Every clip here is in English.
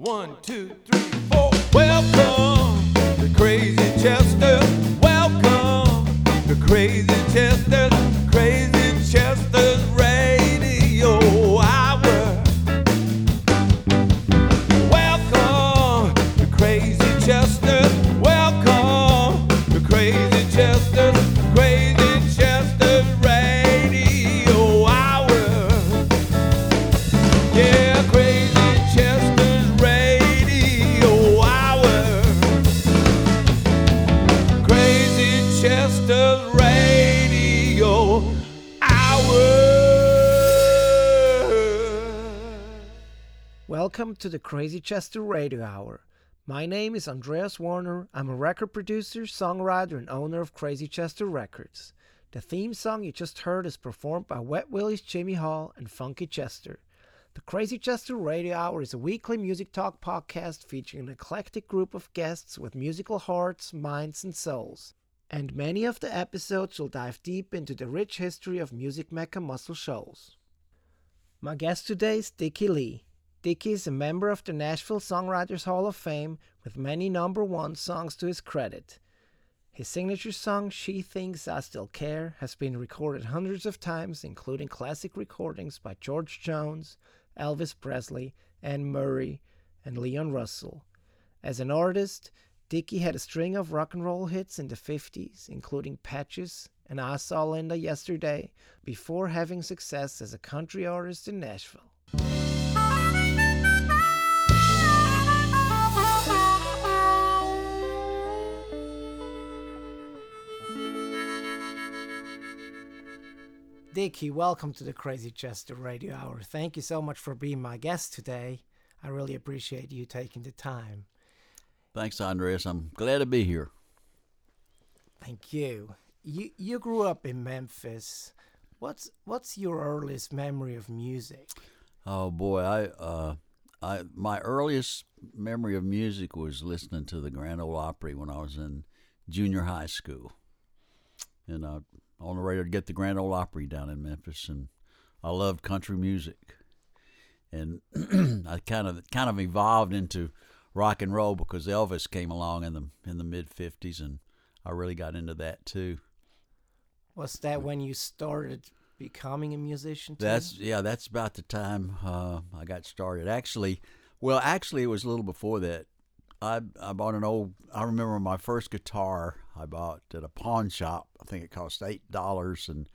One, two, three, four. Welcome to Crazy Chester. Welcome to Crazy Chester. To the Crazy Chester Radio Hour. My name is Andreas Werner. I'm a record producer, songwriter, and owner of Crazy Chester Records. The theme song you just heard is performed by Wet Willie's Jimmy Hall and Funky Chester. The Crazy Chester Radio Hour is a weekly music talk podcast featuring an eclectic group of guests with musical hearts, minds, and souls. And many of the episodes will dive deep into the rich history of music mecca Muscle Shoals. My guest today is Dickey Lee. Dickey is a member of the Nashville Songwriters Hall of Fame with many number one songs to his credit. His signature song, She Thinks I Still Care, has been recorded hundreds of times, including classic recordings by George Jones, Elvis Presley, Anne Murray, and Leon Russell. As an artist, Dickey had a string of rock and roll hits in the 50s, including Patches and I Saw Linda Yesterday, before having success as a country artist in Nashville. Dickey, welcome to the Crazy Chester Radio Hour. Thank you so much for being my guest today. I really appreciate you taking the time. Thanks, Andreas. I'm glad to be here. Thank you. You you grew up in Memphis. What's what's your earliest memory of music? Oh boy, I uh, I my earliest memory of music was listening to the Grand Ole Opry when I was in junior high school, and uh, on the radio to get the Grand Ole Opry down in Memphis, and I loved country music, and I kind of kind of evolved into rock and roll because Elvis came along in the in the mid '50s, and I really got into that too. Was that when you started becoming a musician? Too? That's yeah. That's about the time uh, I got started. Actually, well, actually, it was a little before that. I I bought an old. I remember my first guitar I bought at a pawn shop. I think it cost eight dollars, and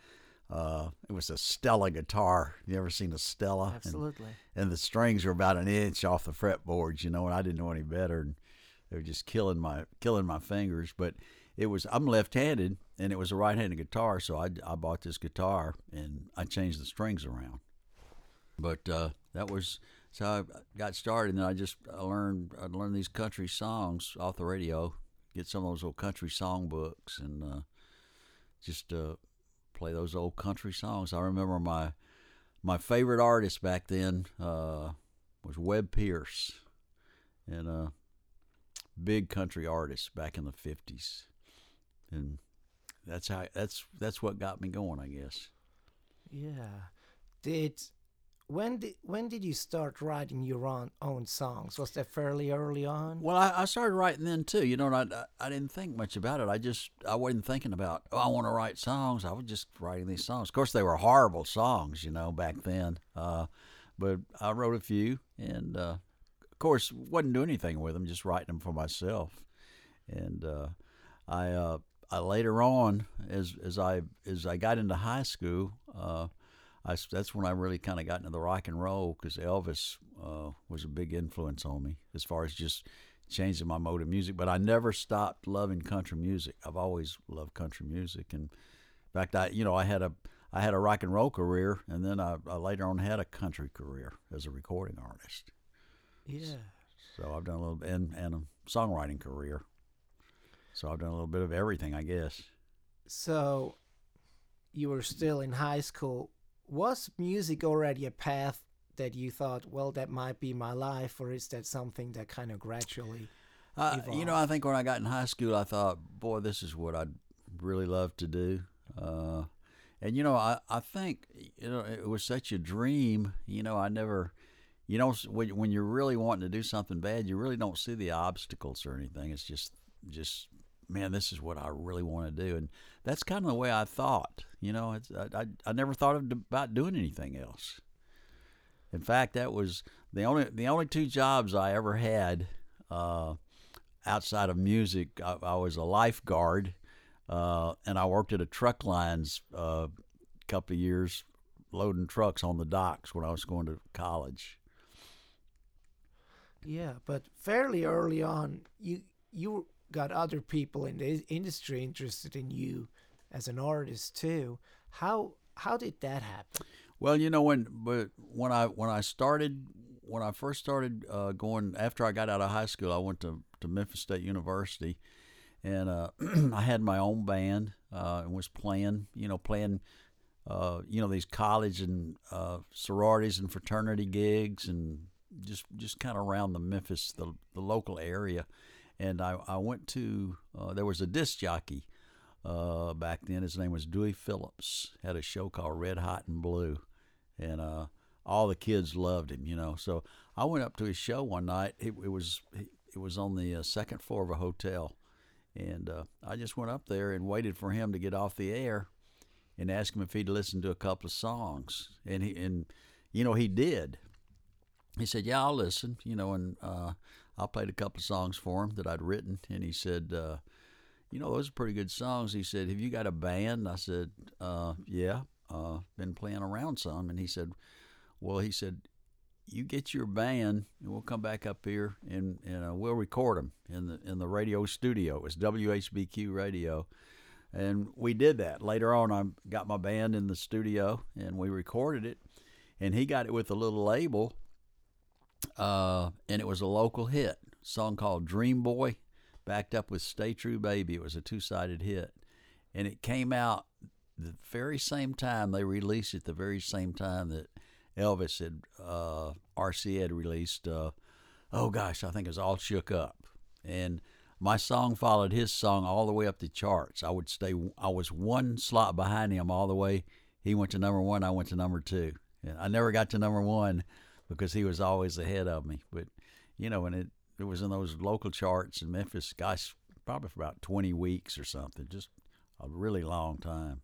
uh, it was a Stella guitar. You ever seen a Stella? And- absolutely. and the strings were about an inch off the fretboards, you know, and I didn't know any better, and they were just killing my killing my fingers. But it was I'm left-handed, and it was a right-handed guitar, so I, I bought this guitar and I changed the strings around. But uh, that was so I got started, and then I just I learned I learned these country songs off the radio, get some of those old country song books, and uh, just uh, play those old country songs. I remember my my favorite artist back then uh, was Webb Pierce, and a big country artist back in the fifties, and that's how that's that's what got me going, I guess. Yeah. Did when did when did you start writing your own own songs? Was that fairly early on? Well, I, I started writing then too. You know, I I didn't think much about it. I just I wasn't thinking about oh I want to write songs. I was just writing these songs. Of course, they were horrible songs, you know, back then. Uh, but I wrote a few, and uh, of course, wasn't doing anything with them. Just writing them for myself. And uh, I uh, I later on, as as I as I got into high school. I that's when I really kind of got into the rock and roll because Elvis uh, was a big influence on me as far as just changing my mode of music. But I never stopped loving country music. I've always loved country music, and in fact, I you know I had a I had a rock and roll career, and then I, I later on had a country career as a recording artist. Yeah. So I've done a little and and a songwriting career. So I've done a little bit of everything, I guess. So you were still in high school. Was music already a path that you thought, well, that might be my life, or is that something that kind of gradually? Uh, you know, I think when I got in high school, I thought, boy, this is what I'd really love to do. Uh, and you know, I I think you know it was such a dream. You know, I never you know, when, when you're really wanting to do something bad, you really don't see the obstacles or anything. It's just, just, man, this is what I really want to do, and that's kind of the way I thought. You know, it's, I, I, I never thought of, about doing anything else. In fact, that was the only the only two jobs I ever had uh, outside of music. I, I was a lifeguard, uh, and I worked at a truck lines a uh, couple of years, loading trucks on the docks when I was going to college. Yeah, but fairly early on, you you got other people in the industry interested in you as an artist too. How how did that happen? Well, you know when but when I when I started when I first started uh, going after I got out of high school, I went to, to Memphis State University, and uh, I had my own band uh, and was playing, you know, playing, uh, you know, these college and uh, sororities and fraternity gigs, and just just kind of around the Memphis, the the local area. And I I went to uh, there was a disc jockey uh, back then. His name was Dewey Phillips. Had a show called Red Hot and Blue, and uh, all the kids loved him. You know, so I went up to his show one night. It, it was it was on the uh, second floor of a hotel, and uh, I just went up there and waited for him to get off the air, and asked him if he'd listen to a couple of songs, and he and you know he did. He said, "Yeah, I'll listen." You know, and uh, I played a couple songs for him that I'd written, and he said uh, you know, those are pretty good songs. He said, Have you got a band? I said, uh, Yeah, uh, been playing around some. And he said, Well, he said, You get your band, and we'll come back up here and, and uh, we'll record them in the in the radio studio. It was WHBQ radio. And we did that. Later on, I got my band in the studio and we recorded it. And he got it with a little label, uh, and it was a local hit, a song called Dream Boy backed up with Stay True Baby. It was a two sided hit. And it came out the very same time they released it, the very same time that Elvis had, uh, RC had released, uh, oh gosh, I think it was All Shook Up. And my song followed his song all the way up the charts. I would stay, I was one slot behind him all the way. He went to number one, I went to number two. And I never got to number one because he was always ahead of me. But, you know, and it, it was in those local charts in Memphis, gosh, probably for about 20 weeks or something, just a really long time.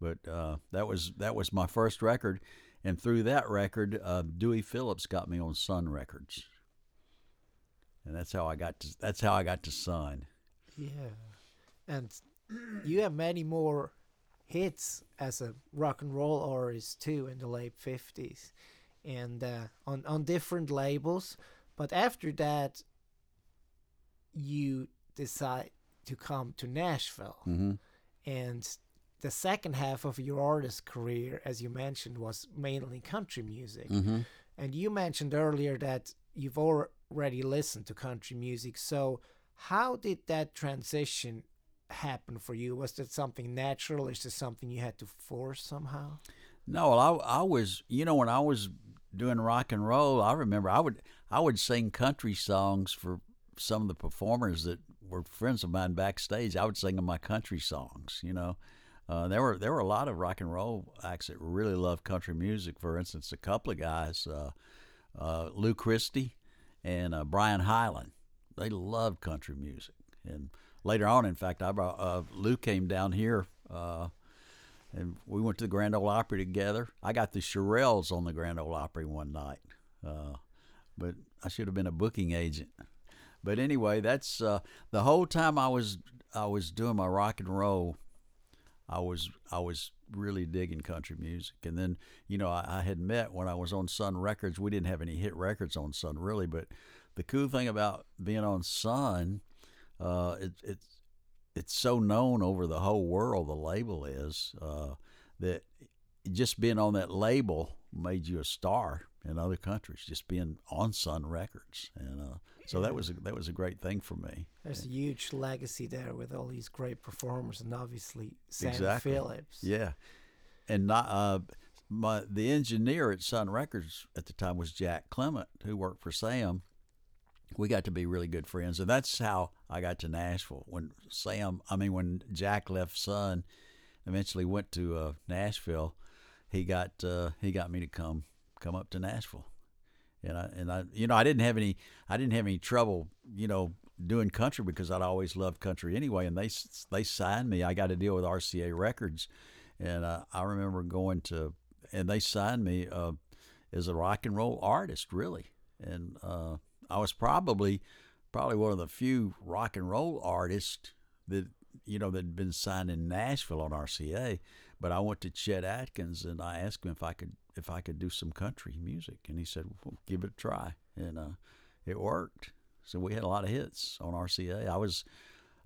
But uh, that was that was my first record, and through that record, uh, Dewey Phillips got me on Sun Records, and that's how I got to that's how I got to Sun. Yeah, and you have many more hits as a rock and roll artist too in the late 50s, and uh, on on different labels. But after that, you decide to come to Nashville. Mm-hmm. And the second half of your artist career, as you mentioned, was mainly country music. Mm-hmm. And you mentioned earlier that you've already listened to country music. So, how did that transition happen for you? Was that something natural? Is this something you had to force somehow? No, I, I was, you know, when I was doing rock and roll, I remember I would I would sing country songs for some of the performers that were friends of mine backstage. I would sing them my country songs. You know, uh, there were there were a lot of rock and roll acts that really loved country music. For instance, a couple of guys, uh, uh, Lou Christie and uh, Brian Hyland, they loved country music. And later on, in fact, I brought uh, Lou came down here uh, and we went to the Grand Ole Opry together. I got the Shirelles on the Grand Ole Opry one night, uh, but I should have been a booking agent. But anyway, that's uh, the whole time I was I was doing my rock and roll. I was I was really digging country music, and then you know I, I had met when I was on Sun Records. We didn't have any hit records on Sun really, but the cool thing about being on Sun, uh, it, it's it's so known over the whole world. The label is uh, that just being on that label made you a star in other countries. Just being on Sun Records, and uh, so that was a, that was a great thing for me. There's a huge legacy there with all these great performers, and obviously Sam exactly. Phillips. Yeah, and not uh, my the engineer at Sun Records at the time was Jack Clement, who worked for Sam we got to be really good friends, and that's how I got to Nashville. When Sam, I mean, when Jack left Sun, eventually went to uh, Nashville, he got uh, he got me to come come up to Nashville, and I and I you know I didn't have any I didn't have any trouble you know doing country because I'd always loved country anyway, and they they signed me. I got to deal with RCA Records, and uh, I remember going to and they signed me uh, as a rock and roll artist, really, and uh, I was probably probably one of the few rock and roll artists that you know that had been signed in Nashville on RCA. But I went to Chet Atkins and I asked him if I could if I could do some country music, and he said, well, "Give it a try," and uh, it worked. So we had a lot of hits on RCA. I was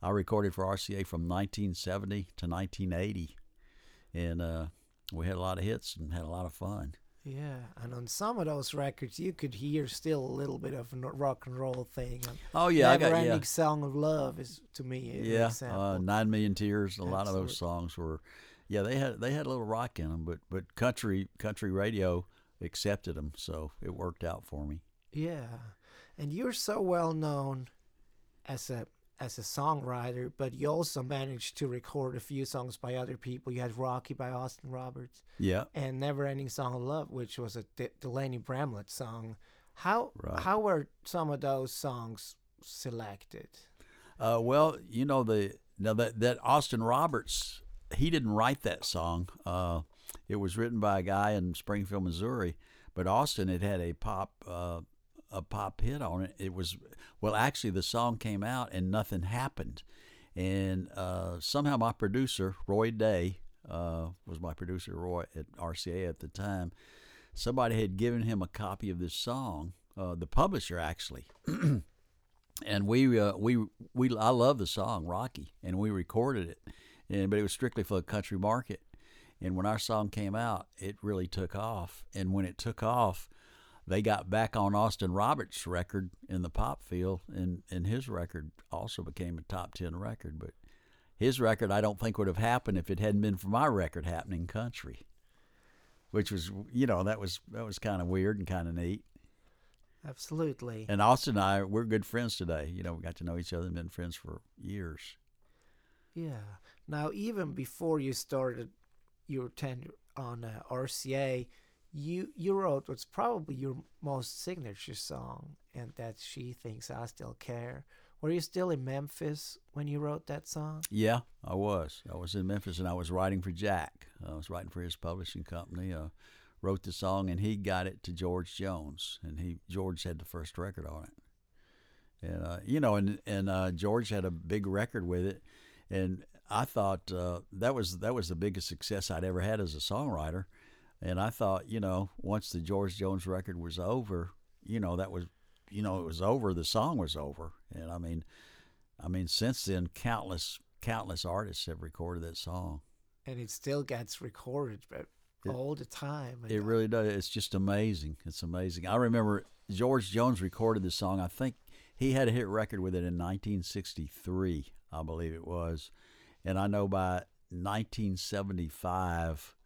I recorded for RCA from 1970 to 1980, and uh, we had a lot of hits and had a lot of fun. Yeah, and on some of those records, you could hear still a little bit of a rock and roll thing. And Oh yeah, I Never got yeah. Ending Song of Love is to me an yeah, uh, nine million tears. A lot of those songs were, yeah, they had they had a little rock in them, but but country country radio accepted them, so it worked out for me. Yeah, and you're so well known as a as a songwriter, but you also managed to record a few songs by other people. You had Rocky by Austin Roberts Yeah, and Never Ending Song of Love, which was a D- Delaney Bramlett song. How Right. how were some of those songs selected? Uh, well, you know the now that that Austin Roberts, he didn't write that song. Uh, it was written by a guy in Springfield, Missouri, but Austin had had a pop uh, a pop hit on it. It was well, actually, the song came out and nothing happened, and uh, somehow my producer Roy Dea uh, was my producer Roy at RCA at the time. Somebody had given him a copy of this song. Uh, the publisher actually and we uh, we we I love the song Rocky, and we recorded it, and but it was strictly for the country market. And when our song came out, it really took off. And when it took off, they got back on Austin Roberts' record in the pop field, and and his record also became a top ten record. But his record, I don't think would have happened if it hadn't been for my record happening country, which was you know that was that was kind of weird and kind of neat. Absolutely. And Austin and I, we're good friends today. You know, we got to know each other and been friends for years. Yeah. Now, even before you started your tenure on uh, RCA, you you wrote what's probably your most signature song, and that she thinks I still care. Were you still in Memphis when you wrote that song? Yeah, I was. I was in Memphis and I was writing for Jack. I was writing for his publishing company. Uh, wrote the song and he got it to George Jones, and he George had the first record on it. And uh, you know, and and uh, George had a big record with it, and I thought uh, that was that was the biggest success I'd ever had as a songwriter. And I thought, you know, once the George Jones record was over, you know, that was, you know, it was over. The song was over, and I mean, I mean, since then, countless countless artists have recorded that song. And it still gets recorded, but It- all the time. It really does. It's just amazing. It's amazing. I remember George Jones recorded the song. I think he had a hit record with it in 1963, I believe it was. And I know by 1975,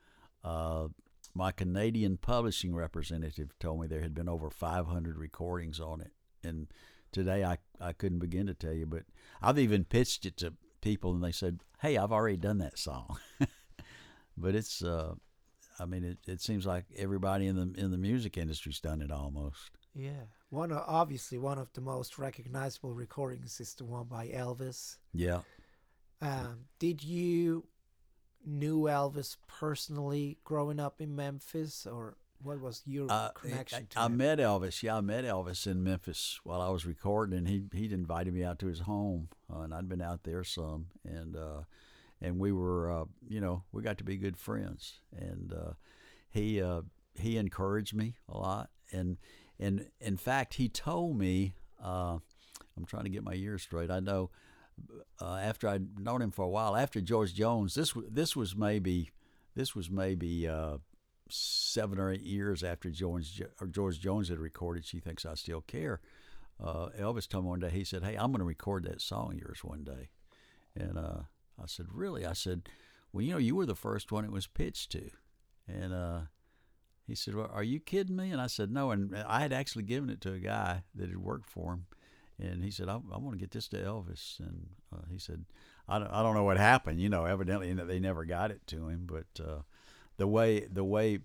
uh, my Canadian publishing representative told me there had been over 500 recordings on it. And today I, I couldn't begin to tell you, but I've even pitched it to people and they said, hey, I've already done that song. but it's. Uh, I mean, it, it seems like everybody in the in the music industry's done it almost. yeah, one of, obviously one of the most recognizable recordings is the one by Elvis. Yeah. Um, did you knew Elvis personally growing up in Memphis, or what was your Uh, connection I, to I met Elvis. Yeah, I met Elvis in Memphis while I was recording, and he he'd invited me out to his home, uh, and I'd been out there some, and uh, and we were, uh, you know, we got to be good friends, and uh, he uh, he encouraged me a lot, and and in fact, he told me, uh, I'm trying to get my years straight. I know uh, after I'd known him for a while, after George Jones, this this was maybe this was maybe uh, seven or eight years after George or George Jones had recorded. She thinks I still care. Uh, Elvis told me one day. He said, "Hey, I'm going to record that song of yours one day," and uh, I said, "Really?" I said, "Well, you know, you were the first one it was pitched to," and uh, he said, well, "Are you kidding me?" And I said, "No." And I had actually given it to a guy that had worked for him, and he said, "I, I want to get this to Elvis." And uh, he said, I don't, "I don't know what happened. You know, evidently they never got it to him, but uh, the way the way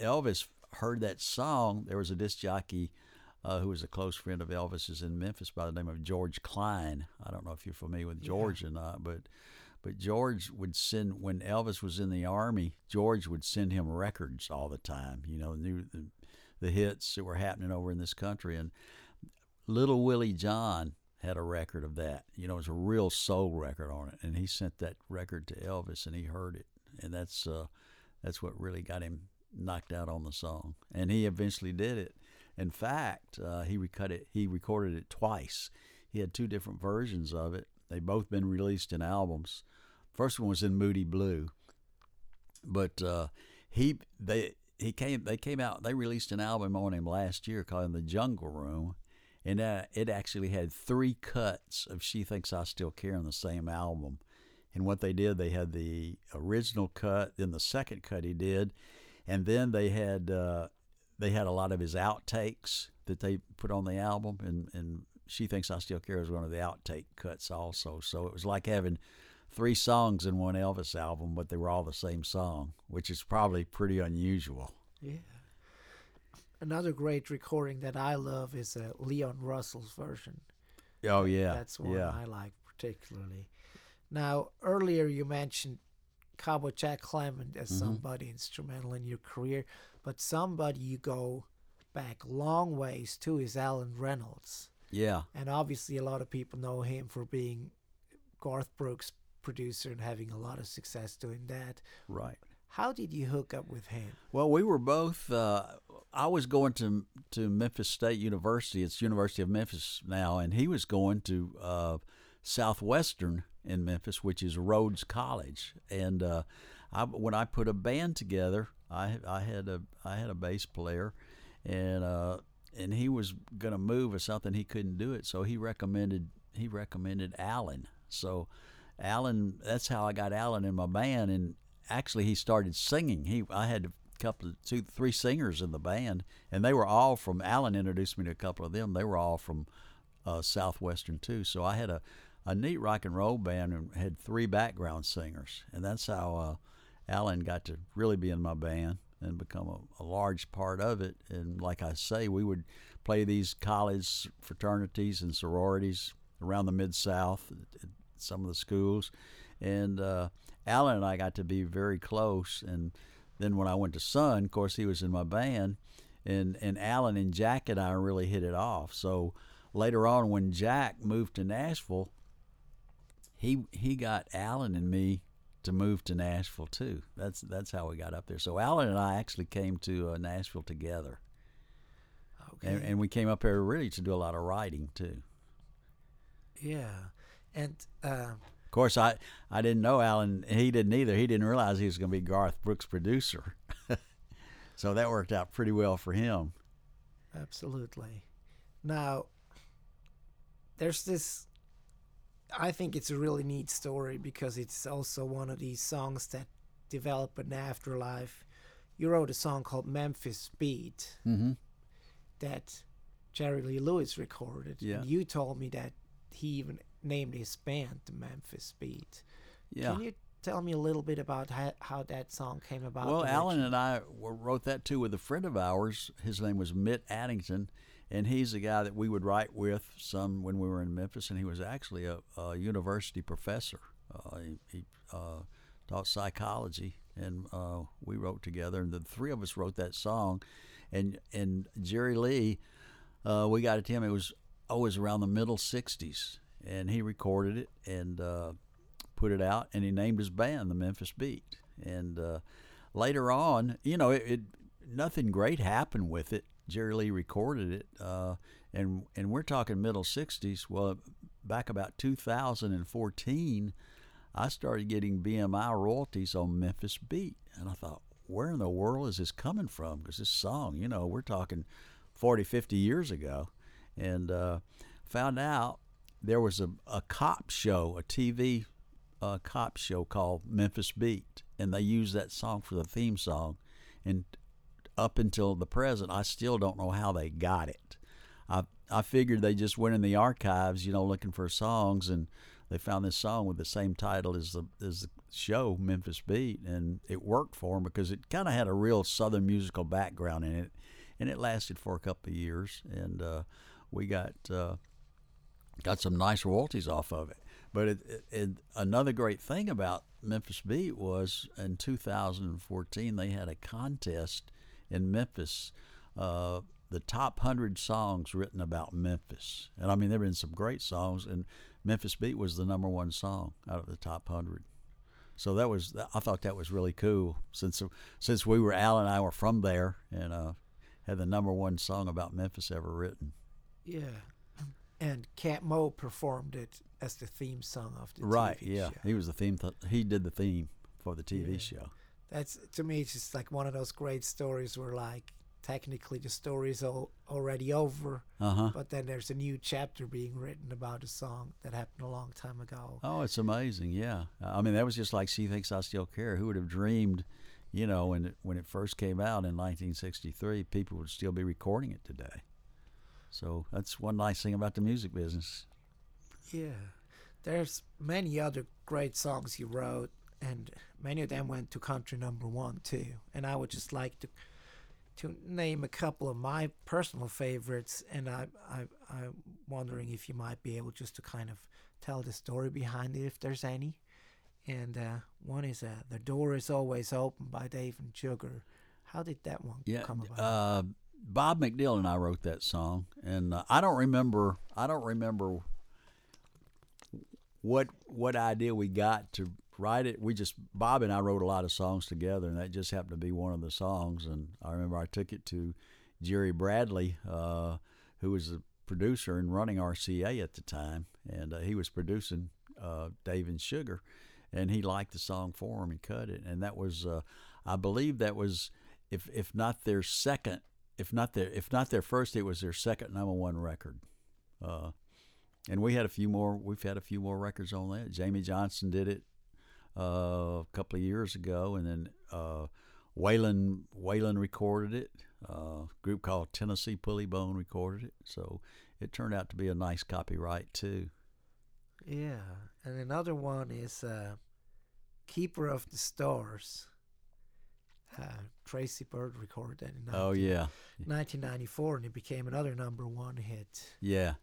Elvis heard that song, there was a disc jockey." uh, who was a close friend of Elvis's in Memphis by the name of George Klein. I don't know if you're familiar with George or not, but but George would send when Elvis was in the army. George would send him records all the time. You know, new the, the hits that were happening over in this country, and Little Willie John had a record of that. You know, it was a real soul record on it, and he sent that record to Elvis, and he heard it, and that's uh, that's what really got him knocked out on the song. And he eventually did it. In fact, uh, he recut it. He recorded it twice. He had two different versions of it. They both been released in albums. First one was in Moody Blue, but uh, he they he came they came out they released an album on him last year called The Jungle Room, and uh, it actually had three cuts of She Thinks I Still Care on the same album. And what they did, they had the original cut, then the second cut he did, and then they had uh, they had a lot of his outtakes that they put on the album, and and She Thinks I Still Care is one of the outtake cuts also. So it was like having three songs in one Elvis album, but they were all the same song, which is probably pretty unusual. Yeah. Another great recording that I love is uh, Leon Russell's version. Oh yeah, That's one yeah. I like particularly. Now, earlier you mentioned Cowboy Jack Clement as Mm-hmm. somebody instrumental in your career, but somebody you go back long ways to is Allen Reynolds. yeah. And obviously, a lot of people know him for being Garth Brooks' producer and having a lot of success doing that. Right. How did you hook up with him? Well, we were both. Uh, I was going to to Memphis State University. It's University of Memphis now, and he was going to uh, Southwestern in Memphis, which is Rhodes College. And uh, I, when I put a band together, I I had a I had a bass player, and uh, and he was going to move or something. He couldn't do it, so he recommended he recommended Allen. So Allen, that's how I got Allen in my band, and actually he started singing. He I had a couple of two three singers in the band, and they were all from. Allen introduced me to a couple of them. They were all from uh, Southwestern too. So I had a a neat rock and roll band and had three background singers, and that's how uh, Allen got to really be in my band and become a, a large part of it. And like I say, we would play these college fraternities and sororities around the mid South, some of the schools, and uh, Allen and I got to be very close. And then when I went to Sun, of course, he was in my band, and and Allen and Jack and I really hit it off. So later on, when Jack moved to Nashville, he he got Allen and me to move to Nashville too. That's that's how we got up there. So Allen and I actually came to uh, Nashville together, Okay. and, and we came up here really to do a lot of writing too. yeah. And uh, course, I I didn't know Allen. He didn't either. He didn't realize he was going to be Garth Brooks' producer. so that worked out pretty well for him. Absolutely. Now, there's this. I think it's a really neat story because it's also one of these songs that develop an afterlife. You wrote a song called Memphis Beat Mm-hmm. that Jerry Lee Lewis recorded. Yeah. And you told me that he even named his band the Memphis Beat. Yeah. Can you tell me a little bit about how, how that song came about? Well, Allen and I wrote that too with a friend of ours. His name was Mitt Addington, and he's a guy that we would write with some when we were in Memphis, and he was actually a, a university professor. Uh, he he uh, taught psychology, and uh, we wrote together, and the three of us wrote that song. And and Jerry Lee, uh, we got it to him. It was always around the middle '60s, and he recorded it and uh, put it out, and he named his band the Memphis Beat. And uh, later on, you know, it, it nothing great happened with it. Jerry Lee recorded it, uh, and and we're talking middle '60s. Well, back about 2014, I started getting BMI royalties on Memphis Beat, and I thought, where in the world is this coming from? Because this song, you know, we're talking 40, 50 years ago, and uh, found out there was a, a cop show, a TV uh, cop show called Memphis Beat, and they used that song for the theme song. And up until the present, I still don't know how they got it. I I figured they just went in the archives, you know, looking for songs, and they found this song with the same title as the as the show Memphis Beat, and it worked for them because it kind of had a real Southern musical background in it, and it lasted for a couple of years, and uh, we got uh, got some nice royalties off of it. But it, it, it, another great thing about Memphis Beat was in 2014 they had a contest in Memphis. Uh, the top hundred songs written about Memphis, and I mean there have been some great songs, and Memphis Beat was the number one song out of the top hundred. So that was I thought that was really cool since since we were Al and I were from there and uh, had the number one song about Memphis ever written. Yeah, and Cat Mo performed it as the theme song of the TV show. right. TV yeah, show. he was the theme. Th- he did the theme for the TV Yeah. show. That's to me it's just like one of those great stories where like technically the story is all already over, Uh huh. but then there's a new chapter being written about a song that happened a long time ago. Oh, it's amazing. Yeah, I mean that was just like she thinks I still care. Who would have dreamed, you know, when it, when it first came out in 1963, people would still be recording it today. So that's one nice thing about the music business. Yeah, there's many other great songs he wrote, and many of them went to country number one too. And I would just like to to name a couple of my personal favorites, and I I I'm wondering if you might be able just to kind of tell the story behind it, if there's any. And uh, one is uh, "The Door Is Always Open" by Dave and Sugar. How did that one Yeah, come about? uh, Bob McDill and I wrote that song, and uh, I don't remember. I don't remember what what idea we got to write it. We just Bob and I wrote a lot of songs together, and that just happened to be one of the songs. And I remember I took it to Jerry Bradley, uh, who was the producer and running RCA at the time, and uh, he was producing uh, Dave and Sugar, and he liked the song for him and cut it. And that was, uh, I believe, that was if if not their second, if not their if not their first, it was their second number one record. Uh, and we had a few more. We've had a few more records on that. Jamey Johnson did it uh, a couple of years ago, and then uh, Waylon Waylon recorded it. Uh, a group called Tennessee Pulley-Bone recorded it. So it turned out to be a nice copyright too. yeah, and another one is uh, "Keeper of the Stars." Uh, Tracy Byrd recorded that in Oh yeah, 1994, and it became another number one hit. yeah.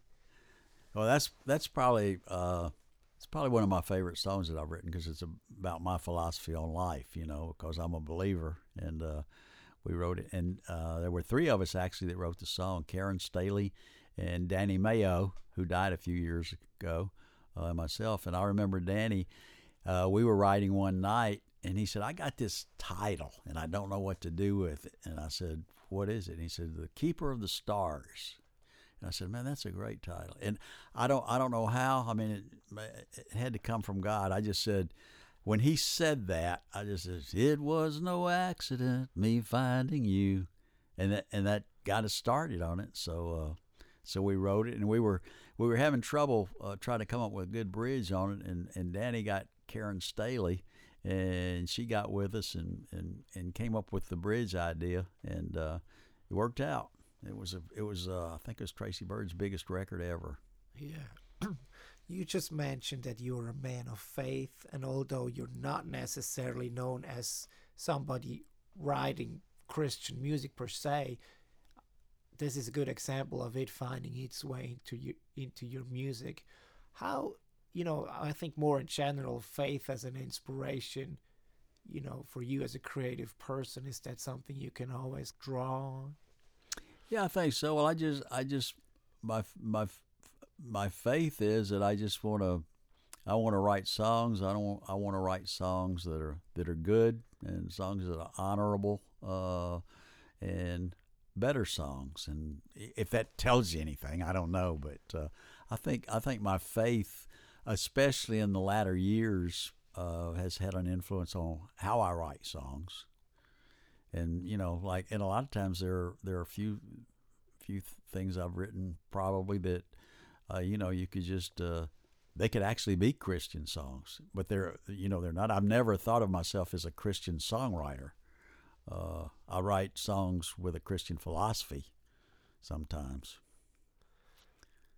Well, that's that's probably uh, it's probably one of my favorite songs that I've written because it's about my philosophy on life. You know, because I'm a believer, and uh, we wrote it. And uh, there were three of us actually that wrote the song: Karen Staley and Danny Mayo, who died a few years ago, uh, and myself. And I remember Danny. Uh, we were writing one night, and he said, "I got this title, and I don't know what to do with it." And I said, "What is it?" And he said, "The Keeper of the Stars." And I said, "Man, that's a great title." And I don't, I don't know how. I mean, it, it had to come from God. I just said, when he said that, I just said, "It was no accident, me finding you," and that, and that got us started on it. So, uh, so we wrote it, and we were, we were having trouble uh, trying to come up with a good bridge on it, and and Danny got Karen Staley, and she got with us and and and came up with the bridge idea, and uh, it worked out. It was a, it was, uh, I think it was Tracy Byrd's biggest record ever. Yeah. you just mentioned that you're a man of faith, and although you're not necessarily known as somebody writing Christian music per se, this is a good example of it finding its way into you into your music. How you know, I think more in general, faith as an inspiration, you know, for you as a creative person, is that something you can always draw on? Yeah, I think so. Well, I just, I just, my my my faith is that I just want to, I want to write songs. I don't, I want to write songs that are that are good and songs that are honorable, uh, and better songs. And if that tells you anything, I don't know, but uh, I think I think my faith, especially in the latter years, uh, has had an influence on how I write songs. And you know like and a lot of times there are, there are a few few th- things I've written probably that uh, you know you could just uh, they could actually be Christian songs but they're you know they're not. I've never thought of myself as a Christian songwriter. Uh, I write songs with a Christian philosophy sometimes.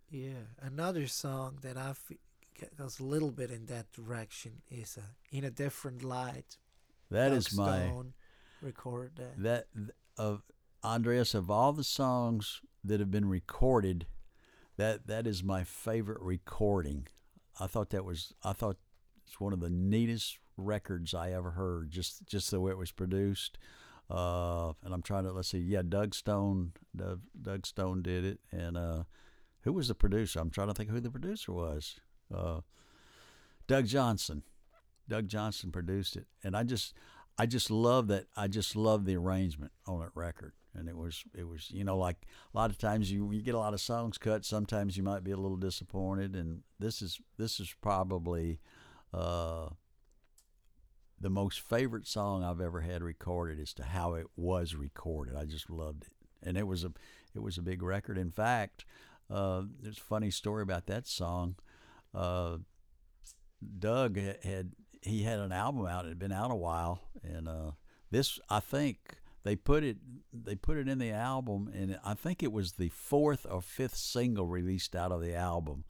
Yeah, another song that I f- goes a little bit in that direction is uh, "In a Different Light." That Doug is my Stone recorded that. that of Andreas, of all the songs that have been recorded, that that is my favorite recording. I thought that was I thought it's one of the neatest records I ever heard. Just just the way it was produced. Uh, and I'm trying to let's see. Yeah, Doug Stone. Doug, Doug Stone did it, and uh, who was the producer? I'm trying to think who the producer was. Uh, Doug Johnson. Doug Johnson produced it, and I just I just love that. I just love the arrangement on that record, and it was it was you know like a lot of times you you get a lot of songs cut. Sometimes you might be a little disappointed, and this is this is probably uh, the most favorite song I've ever had recorded as to how it was recorded. I just loved it, and it was a it was a big record. In fact, uh, there's a funny story about that song. Uh, Doug had he had an album out. It had been out a while, and uh, this I think they put it they put it in the album, and I think it was the fourth or fifth single released out of the album.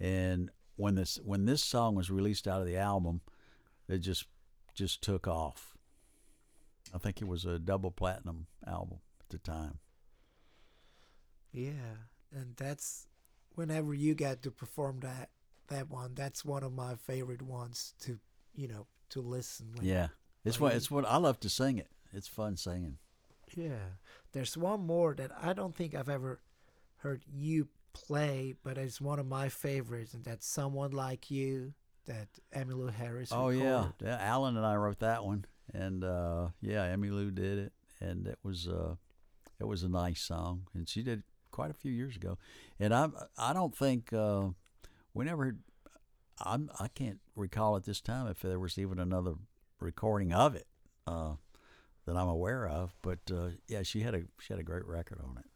And when this when this song was released out of the album, it just just took off. I think it was a double platinum album at the time. Yeah, and that's whenever you get to perform that that one. That's one of my favorite ones to you know to listen. When, Yeah, it's what it's what I love to sing it. It's fun singing. Yeah. There's one more that I don't think I've ever heard you play, but it's one of my favorites, and that's "Someone Like You." That Emmylou Harris. Oh yeah. recorded. yeah, Allen and I wrote that one, and uh, yeah, Emmylou did it, and it was uh, it was a nice song, and she did quite a few years ago, and I I don't think uh, we never I'm I can't recall at this time if there was even another recording of it uh, that I'm aware of, but uh, yeah, she had a she had a great record on it.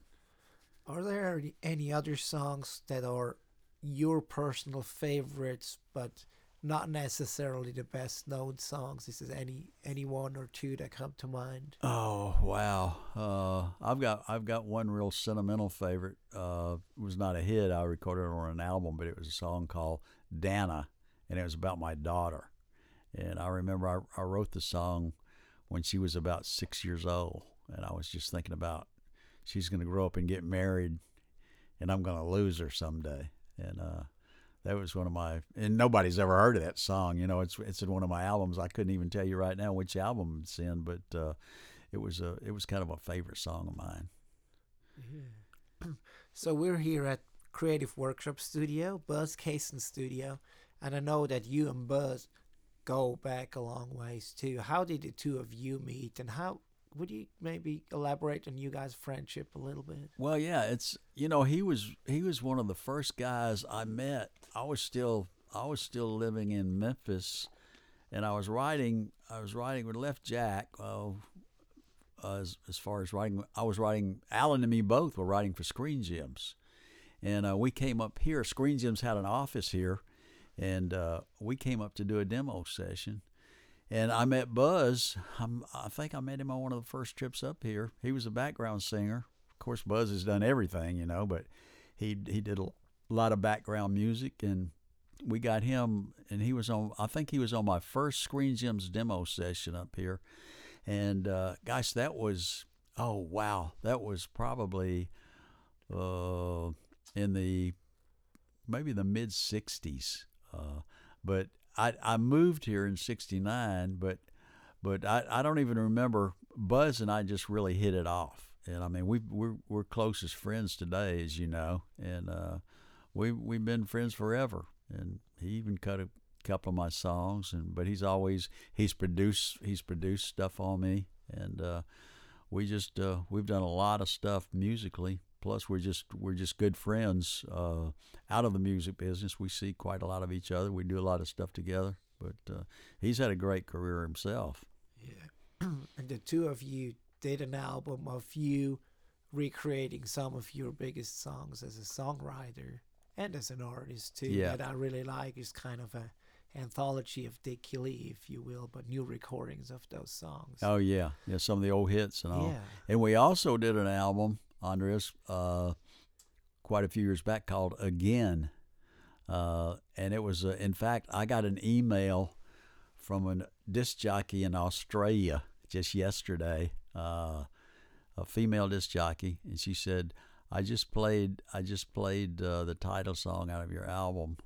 Are there any other songs that are your personal favorites, but not necessarily the best known songs? This is any any one or two that come to mind? Oh wow! Uh, I've got I've got one real sentimental favorite. Uh, it was not a hit. I recorded it on an album, but it was a song called Dana, and it was about my daughter. And I remember I, I wrote the song when she was about six years old, and I was just thinking about she's going to grow up and get married, and I'm going to lose her someday. And uh, that was one of my and nobody's ever heard of that song. You know, it's it's in one of my albums. I couldn't even tell you right now which album it's in, but uh, it was a it was kind of a favorite song of mine. So we're here at Creative Workshop Studio, Buzz Cason Studio, and I know that you and Buzz go back a long ways too. How did the two of you meet, and how would you maybe elaborate on you guys' friendship a little bit? Well, yeah, it's you know he was he was one of the first guys I met. I was still I was still living in Memphis, and I was writing I was writing with Left Jack. As as far as writing, I was writing. Allen and me both were writing for Screen Gems, and uh, we came up here. Screen Gems had an office here, and uh, we came up to do a demo session. And I met Buzz. I'm, I think I met him on one of the first trips up here. He was a background singer. Of course, Buzz has done everything, you know, but he he did a lot of background music, and we got him. And he was on. I think he was on my first Screen Gems demo session up here. And uh, gosh, that was oh wow, that was probably uh, in the maybe the mid '60s. Uh, but I I moved here in '69, but but I, I don't even remember. Buzz and I just really hit it off, and I mean we we're we're close as friends today, as you know, and uh, we we've been friends forever. And he even cut a couple of my songs, and but he's always he's produced he's produced stuff on me, and uh, we just uh, we've done a lot of stuff musically. Plus, we're just we're just good friends uh, out of the music business. We see quite a lot of each other. We do a lot of stuff together. But uh, he's had a great career himself. Yeah. and the two of you did an album of you recreating some of your biggest songs as a songwriter and as an artist too. Yeah. That I really like is kind of a anthology of Dick Lee, if you will, but new recordings of those songs. Oh yeah, yeah, some of the old hits and all. Yeah. And we also did an album, Andreas, uh, quite a few years back called Again. Uh, and it was, uh, in fact, I got an email from a disc jockey in Australia just yesterday. Uh, a female disc jockey, and she said, "I just played I just played uh, the title song out of your album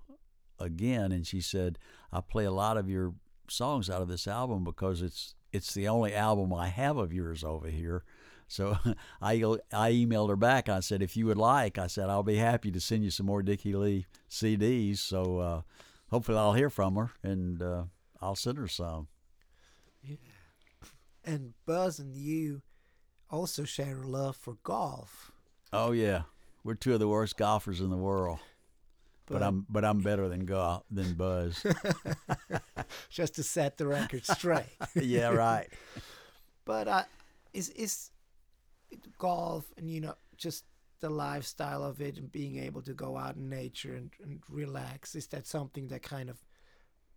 again," and she said, "I play a lot of your songs out of this album because it's it's the only album I have of yours over here." So I I emailed her back. I said, if you would like, I said I'll be happy to send you some more Dickey Lee CDs. So uh, hopefully I'll hear from her and uh, I'll send her some. Yeah. And Buzz and you also share a love for golf. Oh yeah, we're two of the worst golfers in the world. But, But- I'm but I'm better than go than Buzz. Just to set the record straight. yeah, right. But uh, is is golf and you know just the lifestyle of it and being able to go out in nature and, and relax is that something that kind of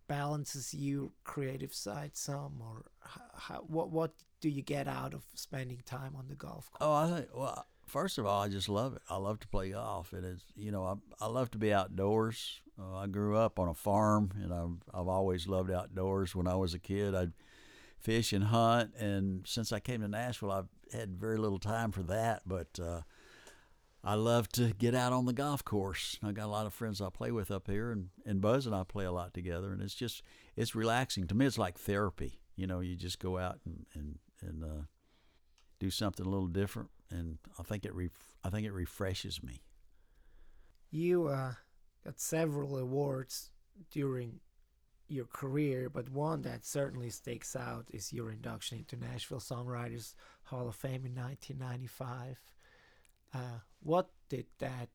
balances you creative side some or how, how, what what do you get out of spending time on the golf course? Oh, I think well, first of all, I just love it. I love to play golf. It is, you know, I I love to be outdoors. Uh, I grew up on a farm, and I've I've always loved outdoors. When I was a kid, I'd fish and hunt, and since I came to Nashville, I've had very little time for that. But uh, I love to get out on the golf course. I got a lot of friends I play with up here, and, and Buzz and I play a lot together, and it's just it's relaxing. To me, it's like therapy. You know, you just go out and and and uh, do something a little different, and I think it ref- I think it refreshes me. You uh, got several awards during your career, but one that certainly sticks out is your induction into Nashville Songwriters Hall of Fame in 1995. Uh, what did that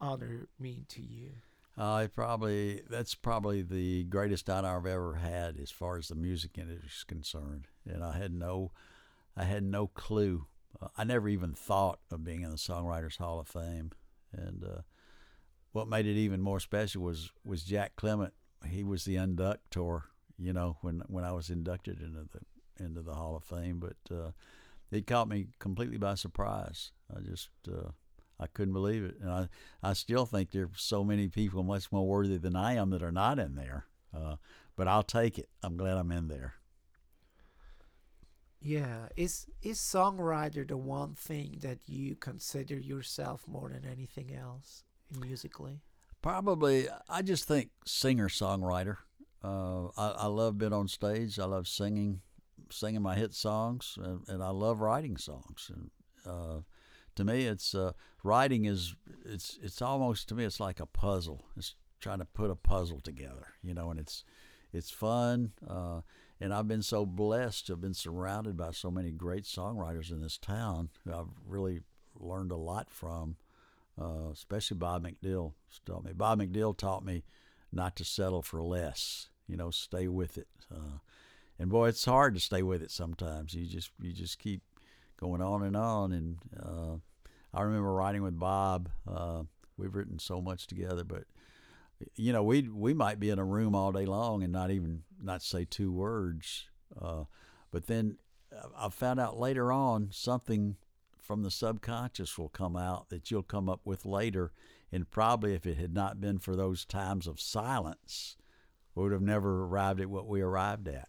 honor mean to you? Uh, it probably that's probably the greatest honor I've ever had as far as the music industry is concerned, and I had no, I had no clue. Uh, I never even thought of being in the Songwriters Hall of Fame, and uh, what made it even more special was was Jack Clement. He was the inductor, you know, when when I was inducted into the into the Hall of Fame, but uh, it caught me completely by surprise. I just uh, I couldn't believe it, and I I still think there's so many people much more worthy than I am that are not in there. Uh, but I'll take it. I'm glad I'm in there. Yeah, is is songwriter the one thing that you consider yourself more than anything else musically? Probably, I just think singer songwriter. Uh, I, I love being on stage. I love singing, singing my hit songs, and, and I love writing songs. And uh, to me, it's uh, writing is it's it's almost to me it's like a puzzle. It's trying to put a puzzle together, you know, and it's it's fun. And I've been so blessed to have been surrounded by so many great songwriters in this town who I've really learned a lot from uh, especially Bob McDill taught me. Bob McDill taught me not to settle for less. You know, stay with it. Uh, and boy, it's hard to stay with it sometimes. You just you just keep going on and on. And uh, I remember writing with Bob. Uh, we've written so much together, but you know, we we might be in a room all day long and not even not say two words. Uh, but then I found out later on something from the subconscious will come out that you'll come up with later. And probably if it had not been for those times of silence, we would have never arrived at what we arrived at.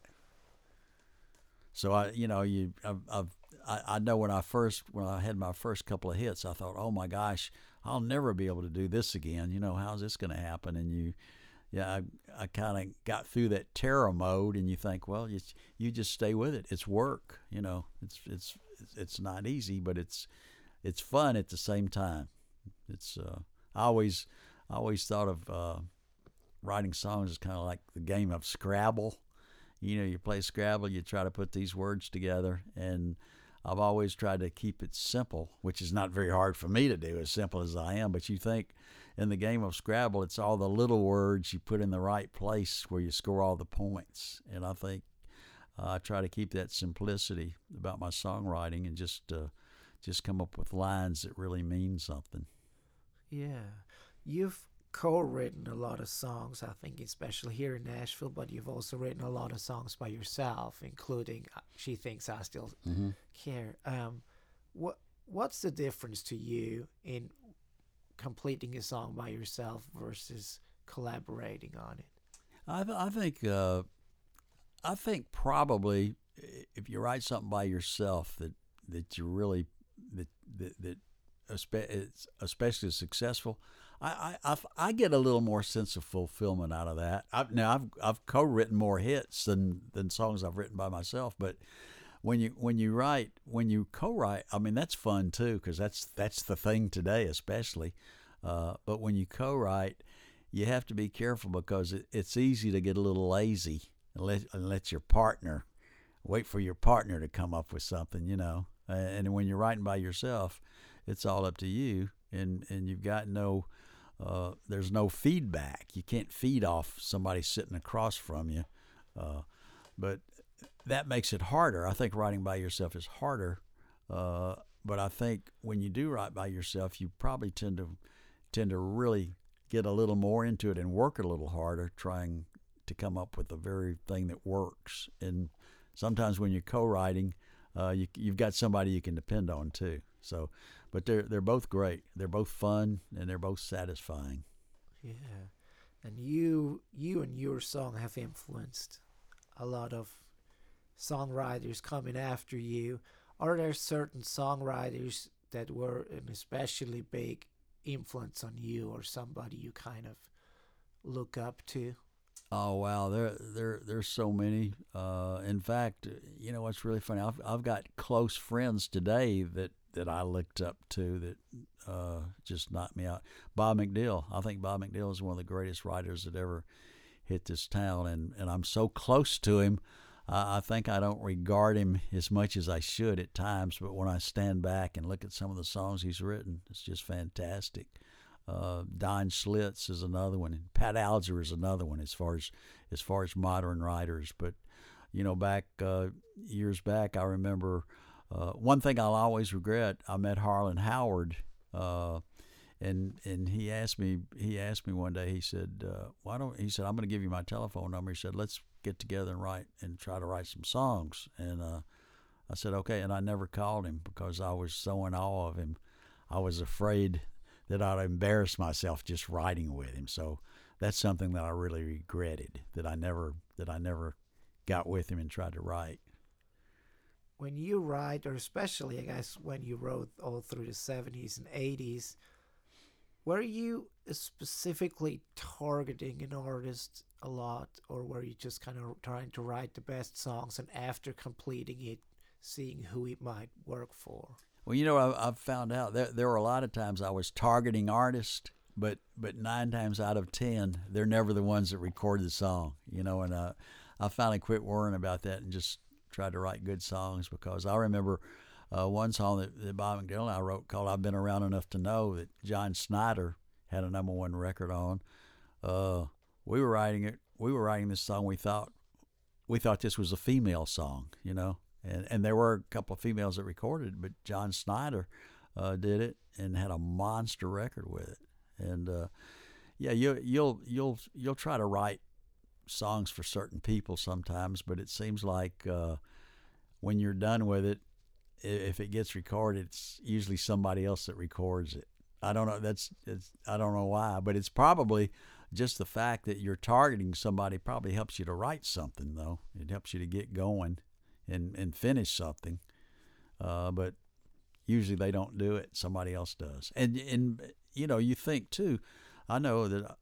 So I, you know, you, I've, I've I, I know when I first when I had my first couple of hits, I thought, oh my gosh, I'll never be able to do this again. You know, how's this going to happen? And you, yeah, I, I kind of got through that terror mode, and you think, well, you you just stay with it. It's work. You know, it's it's it's not easy, but it's it's fun at the same time. It's uh, I always I always thought of uh, writing songs as kind of like the game of Scrabble. You know, you play Scrabble, you try to put these words together, and I've always tried to keep it simple, which is not very hard for me to do, as simple as I am. But you think in the game of Scrabble, it's all the little words you put in the right place where you score all the points. And I think uh, I try to keep that simplicity about my songwriting and just uh, just come up with lines that really mean something. Yeah, you've co-written a lot of songs. I think, especially here in Nashville, but you've also written a lot of songs by yourself, including uh, "She Thinks I Still Care." Um, what What's the difference to you in completing a song by yourself versus collaborating on it? I, th- I think uh, I think probably if you write something by yourself that that you really that that, that especially successful. I, I I've- get a little more sense of fulfillment out of that. I've, now I've I've co-written more hits than than songs I've written by myself, but when you when you write when you co-write, I mean that's fun too because that's that's the thing today, especially. Uh, but when you co-write, you have to be careful because it, it's easy to get a little lazy and let and let your partner wait for your partner to come up with something, you know. And when you're writing by yourself, it's all up to you, and and you've got no. Uh, there's no feedback. You can't feed off somebody sitting across from you. Uh, but that makes it harder. I think writing by yourself is harder. Uh, but I think when you do write by yourself, you probably tend to tend to really get a little more into it and work a little harder, trying to come up with the very thing that works. And sometimes when you're co-writing, uh, you, you've got somebody you can depend on too. So, but they're they're both great. They're both fun and they're both satisfying. Yeah, and you you and your song have influenced a lot of songwriters coming after you. Are there certain songwriters that were an especially big influence on you, or somebody you kind of look up to? Oh wow, there there there's so many. Uh, in fact, you know what's really funny? I've I've got close friends today that that I looked up to that uh, just knocked me out. Bob McDill. I think Bob McDill is one of the greatest writers that ever hit this town, and and I'm so close to him. I I think I don't regard him as much as I should at times, but when I stand back and look at some of the songs he's written, it's just fantastic. Uh, Don Schlitz is another one, and Pat Alger is another one as far as as far as modern writers. But you know, back uh, years back, I remember uh, one thing I'll always regret. I met Harlan Howard, uh, and and he asked me he asked me one day. He said, uh, "Why don't?" He said, "I'm going to give you my telephone number." He said, "Let's get together and write and try to write some songs." And uh, I said, "Okay." And I never called him because I was so in awe of him. I was afraid that I'd embarrass myself just writing with him. So that's something that I really regretted that I never that I never got with him and tried to write. When you write, or especially I guess when you wrote all through the 70s and 80s, were you specifically targeting an artist a lot, or were you just kind of trying to write the best songs and after completing it, seeing who it might work for? Well, you know, I, I've found out there there were a lot of times I was targeting artists, but but nine times out of ten, they're never the ones that record the song. You know, and uh, I finally quit worrying about that and just tried to write good songs because I remember uh, one song that, that Bob McDill and I wrote called "I've Been Around Enough to Know" that John Schneider had a number one record on. Uh, we were writing it. We were writing this song. We thought we thought this was a female song, you know, and and there were a couple of females that recorded, but John Schneider uh, did it and had a monster record with it. And uh, yeah, you you'll you'll you'll try to write songs for certain people sometimes, but it seems like uh, when you're done with it, if it gets recorded, it's usually somebody else that records it. I don't know. That's. I don't know why, but it's probably just the fact that you're targeting somebody probably helps you to write something, though. It helps you to get going and and finish something. Uh, but usually they don't do it. Somebody else does. And and you know, you think too. I know that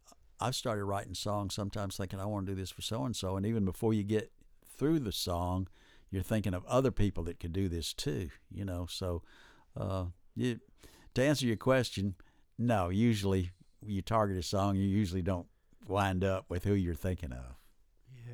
I've started writing songs sometimes thinking I want to do this for so and so, and even before you get through the song, you're thinking of other people that could do this too. You know, so uh, you, to answer your question, no. Usually, you target a song, you usually don't wind up with who you're thinking of. Yeah.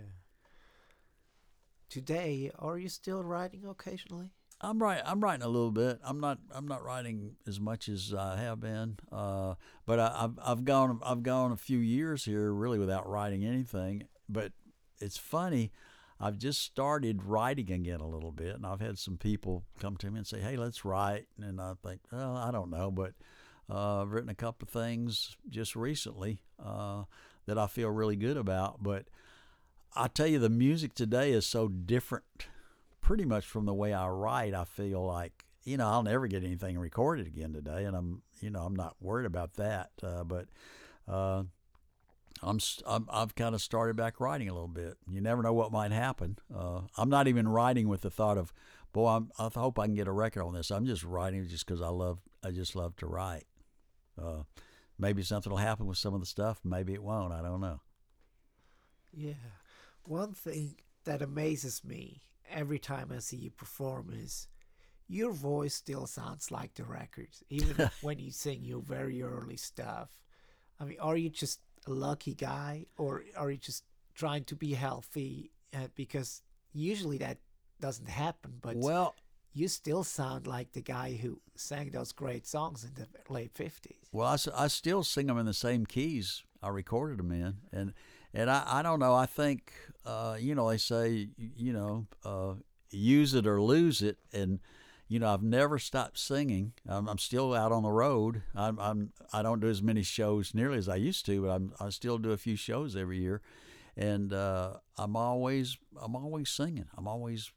Today, are you still writing occasionally? I'm right. I'm writing a little bit. I'm not. I'm not writing as much as I have been. Uh, but I, I've I've gone I've gone a few years here really without writing anything. But it's funny. I've just started writing again a little bit, and I've had some people come to me and say, "Hey, let's write." And I think, well, I don't know, but uh, I've written a couple of things just recently uh, that I feel really good about. But I tell you, the music today is so different pretty much from the way I write, I feel like you know I'll never get anything recorded again today, and I'm you know I'm not worried about that. Uh, but uh, I'm, I'm I've kind of started back writing a little bit. You never know what might happen. Uh, I'm not even writing with the thought of, boy, I'm, I hope I can get a record on this. I'm just writing just because I love I just love to write. Uh, maybe something will happen with some of the stuff. Maybe it won't. I don't know. Yeah. One thing that amazes me every time I see you perform is your voice still sounds like the records, even when you sing your very early stuff. I mean, are you just a lucky guy or are you just trying to be healthy? Uh, because usually that doesn't happen, but Well, you still sound like the guy who sang those great songs in the late 50s. Well, I, I still sing them in the same keys I recorded them in, and and I, I don't know. I think uh, you know they say you know uh, use it or lose it, and you know I've never stopped singing. I'm, I'm still out on the road. I'm, I'm I don't do as many shows nearly as I used to, but I'm I still do a few shows every year, and uh, I'm always I'm always singing. I'm always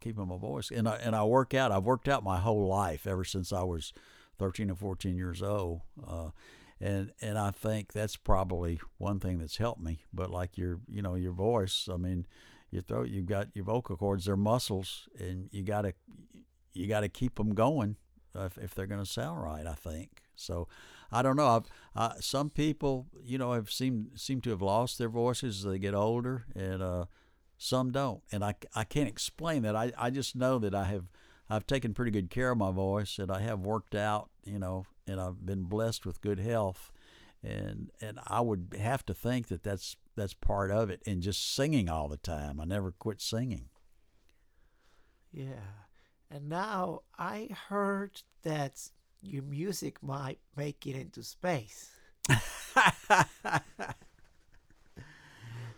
keeping my voice, and I and I work out. I've worked out my whole life ever since I was 13 or 14 years old. Uh, and and I think that's probably one thing that's helped me. But like your you know your voice, I mean, your throat, you've got your vocal cords, they're muscles, and you gotta you gotta keep them going if, if they're gonna sound right. I think so. I don't know. I've, I, some people, you know, have seem seem to have lost their voices as they get older, and uh, some don't. And I, I can't explain that. I, I just know that I have I've taken pretty good care of my voice, and I have worked out, you know, and I've been blessed with good health, and and I would have to think that that's that's part of it, and just singing all the time. I never quit singing. Yeah. And now I heard that your music might make it into space.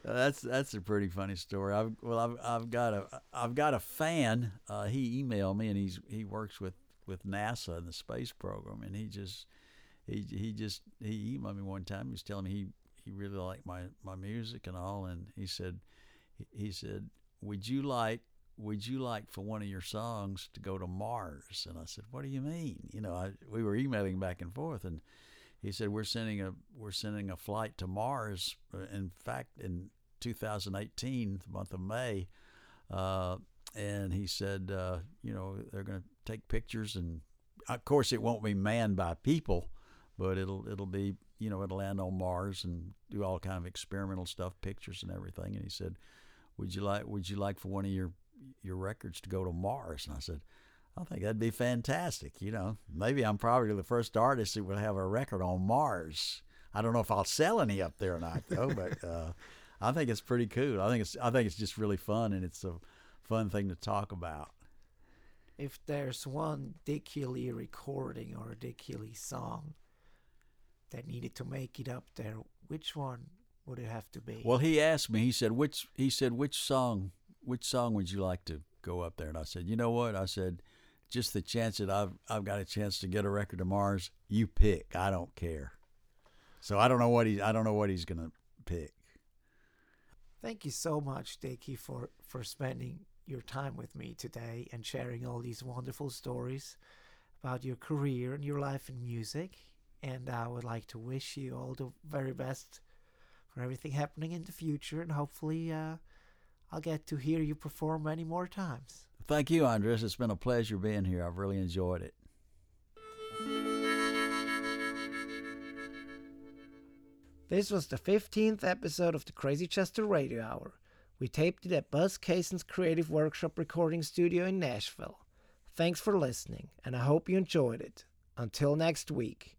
That's that's a pretty funny story. I've well, I've I've got a I've got a fan. Uh, he emailed me, and he's he works with with NASA in the space program, and he just he he just he emailed me one time. He was telling me he he really liked my my music and all, and he said he said, "Would you like would you like for one of your songs to go to Mars?" And I said, "What do you mean?" You know, I, we were emailing back and forth, and he said we're sending a we're sending a flight to Mars. uh, In fact, in 2018, the month of May, uh, and he said, uh, you know, they're going to take pictures, and of course, it won't be manned by people, but it'll it'll be you know it'll land on Mars and do all kind of experimental stuff, pictures and everything. And he said, would you like would you like for one of your your records to go to Mars? And I said. I think that'd be fantastic. You know, maybe I'm probably the first artist who will have a record on Mars. I don't know if I'll sell any up there or not, though. but uh, I think it's pretty cool. I think it's I think it's just really fun, and it's a fun thing to talk about. If there's one Dickey Lee recording or a Dickey Lee song that needed to make it up there, which one would it have to be? Well, he asked me. He said, "Which?" He said, "Which song? Which song would you like to go up there?" And I said, "You know what?" I said, "Just the chance that I've I've got a chance to get a record to Mars. You pick. I don't care." So I don't know what he I don't know what he's gonna pick. Thank you so much, Dickey, for, for spending your time with me today and sharing all these wonderful stories about your career and your life in music. And I would like to wish you all the very best for everything happening in the future. And hopefully, uh, I'll get to hear you perform many more times. Thank you, Andreas. It's been a pleasure being here. I've really enjoyed it. This was the 15th episode of the Crazy Chester Radio Hour. We taped it at Buzz Cason's Creative Workshop recording studio in Nashville. Thanks for listening, and I hope you enjoyed it. Until next week,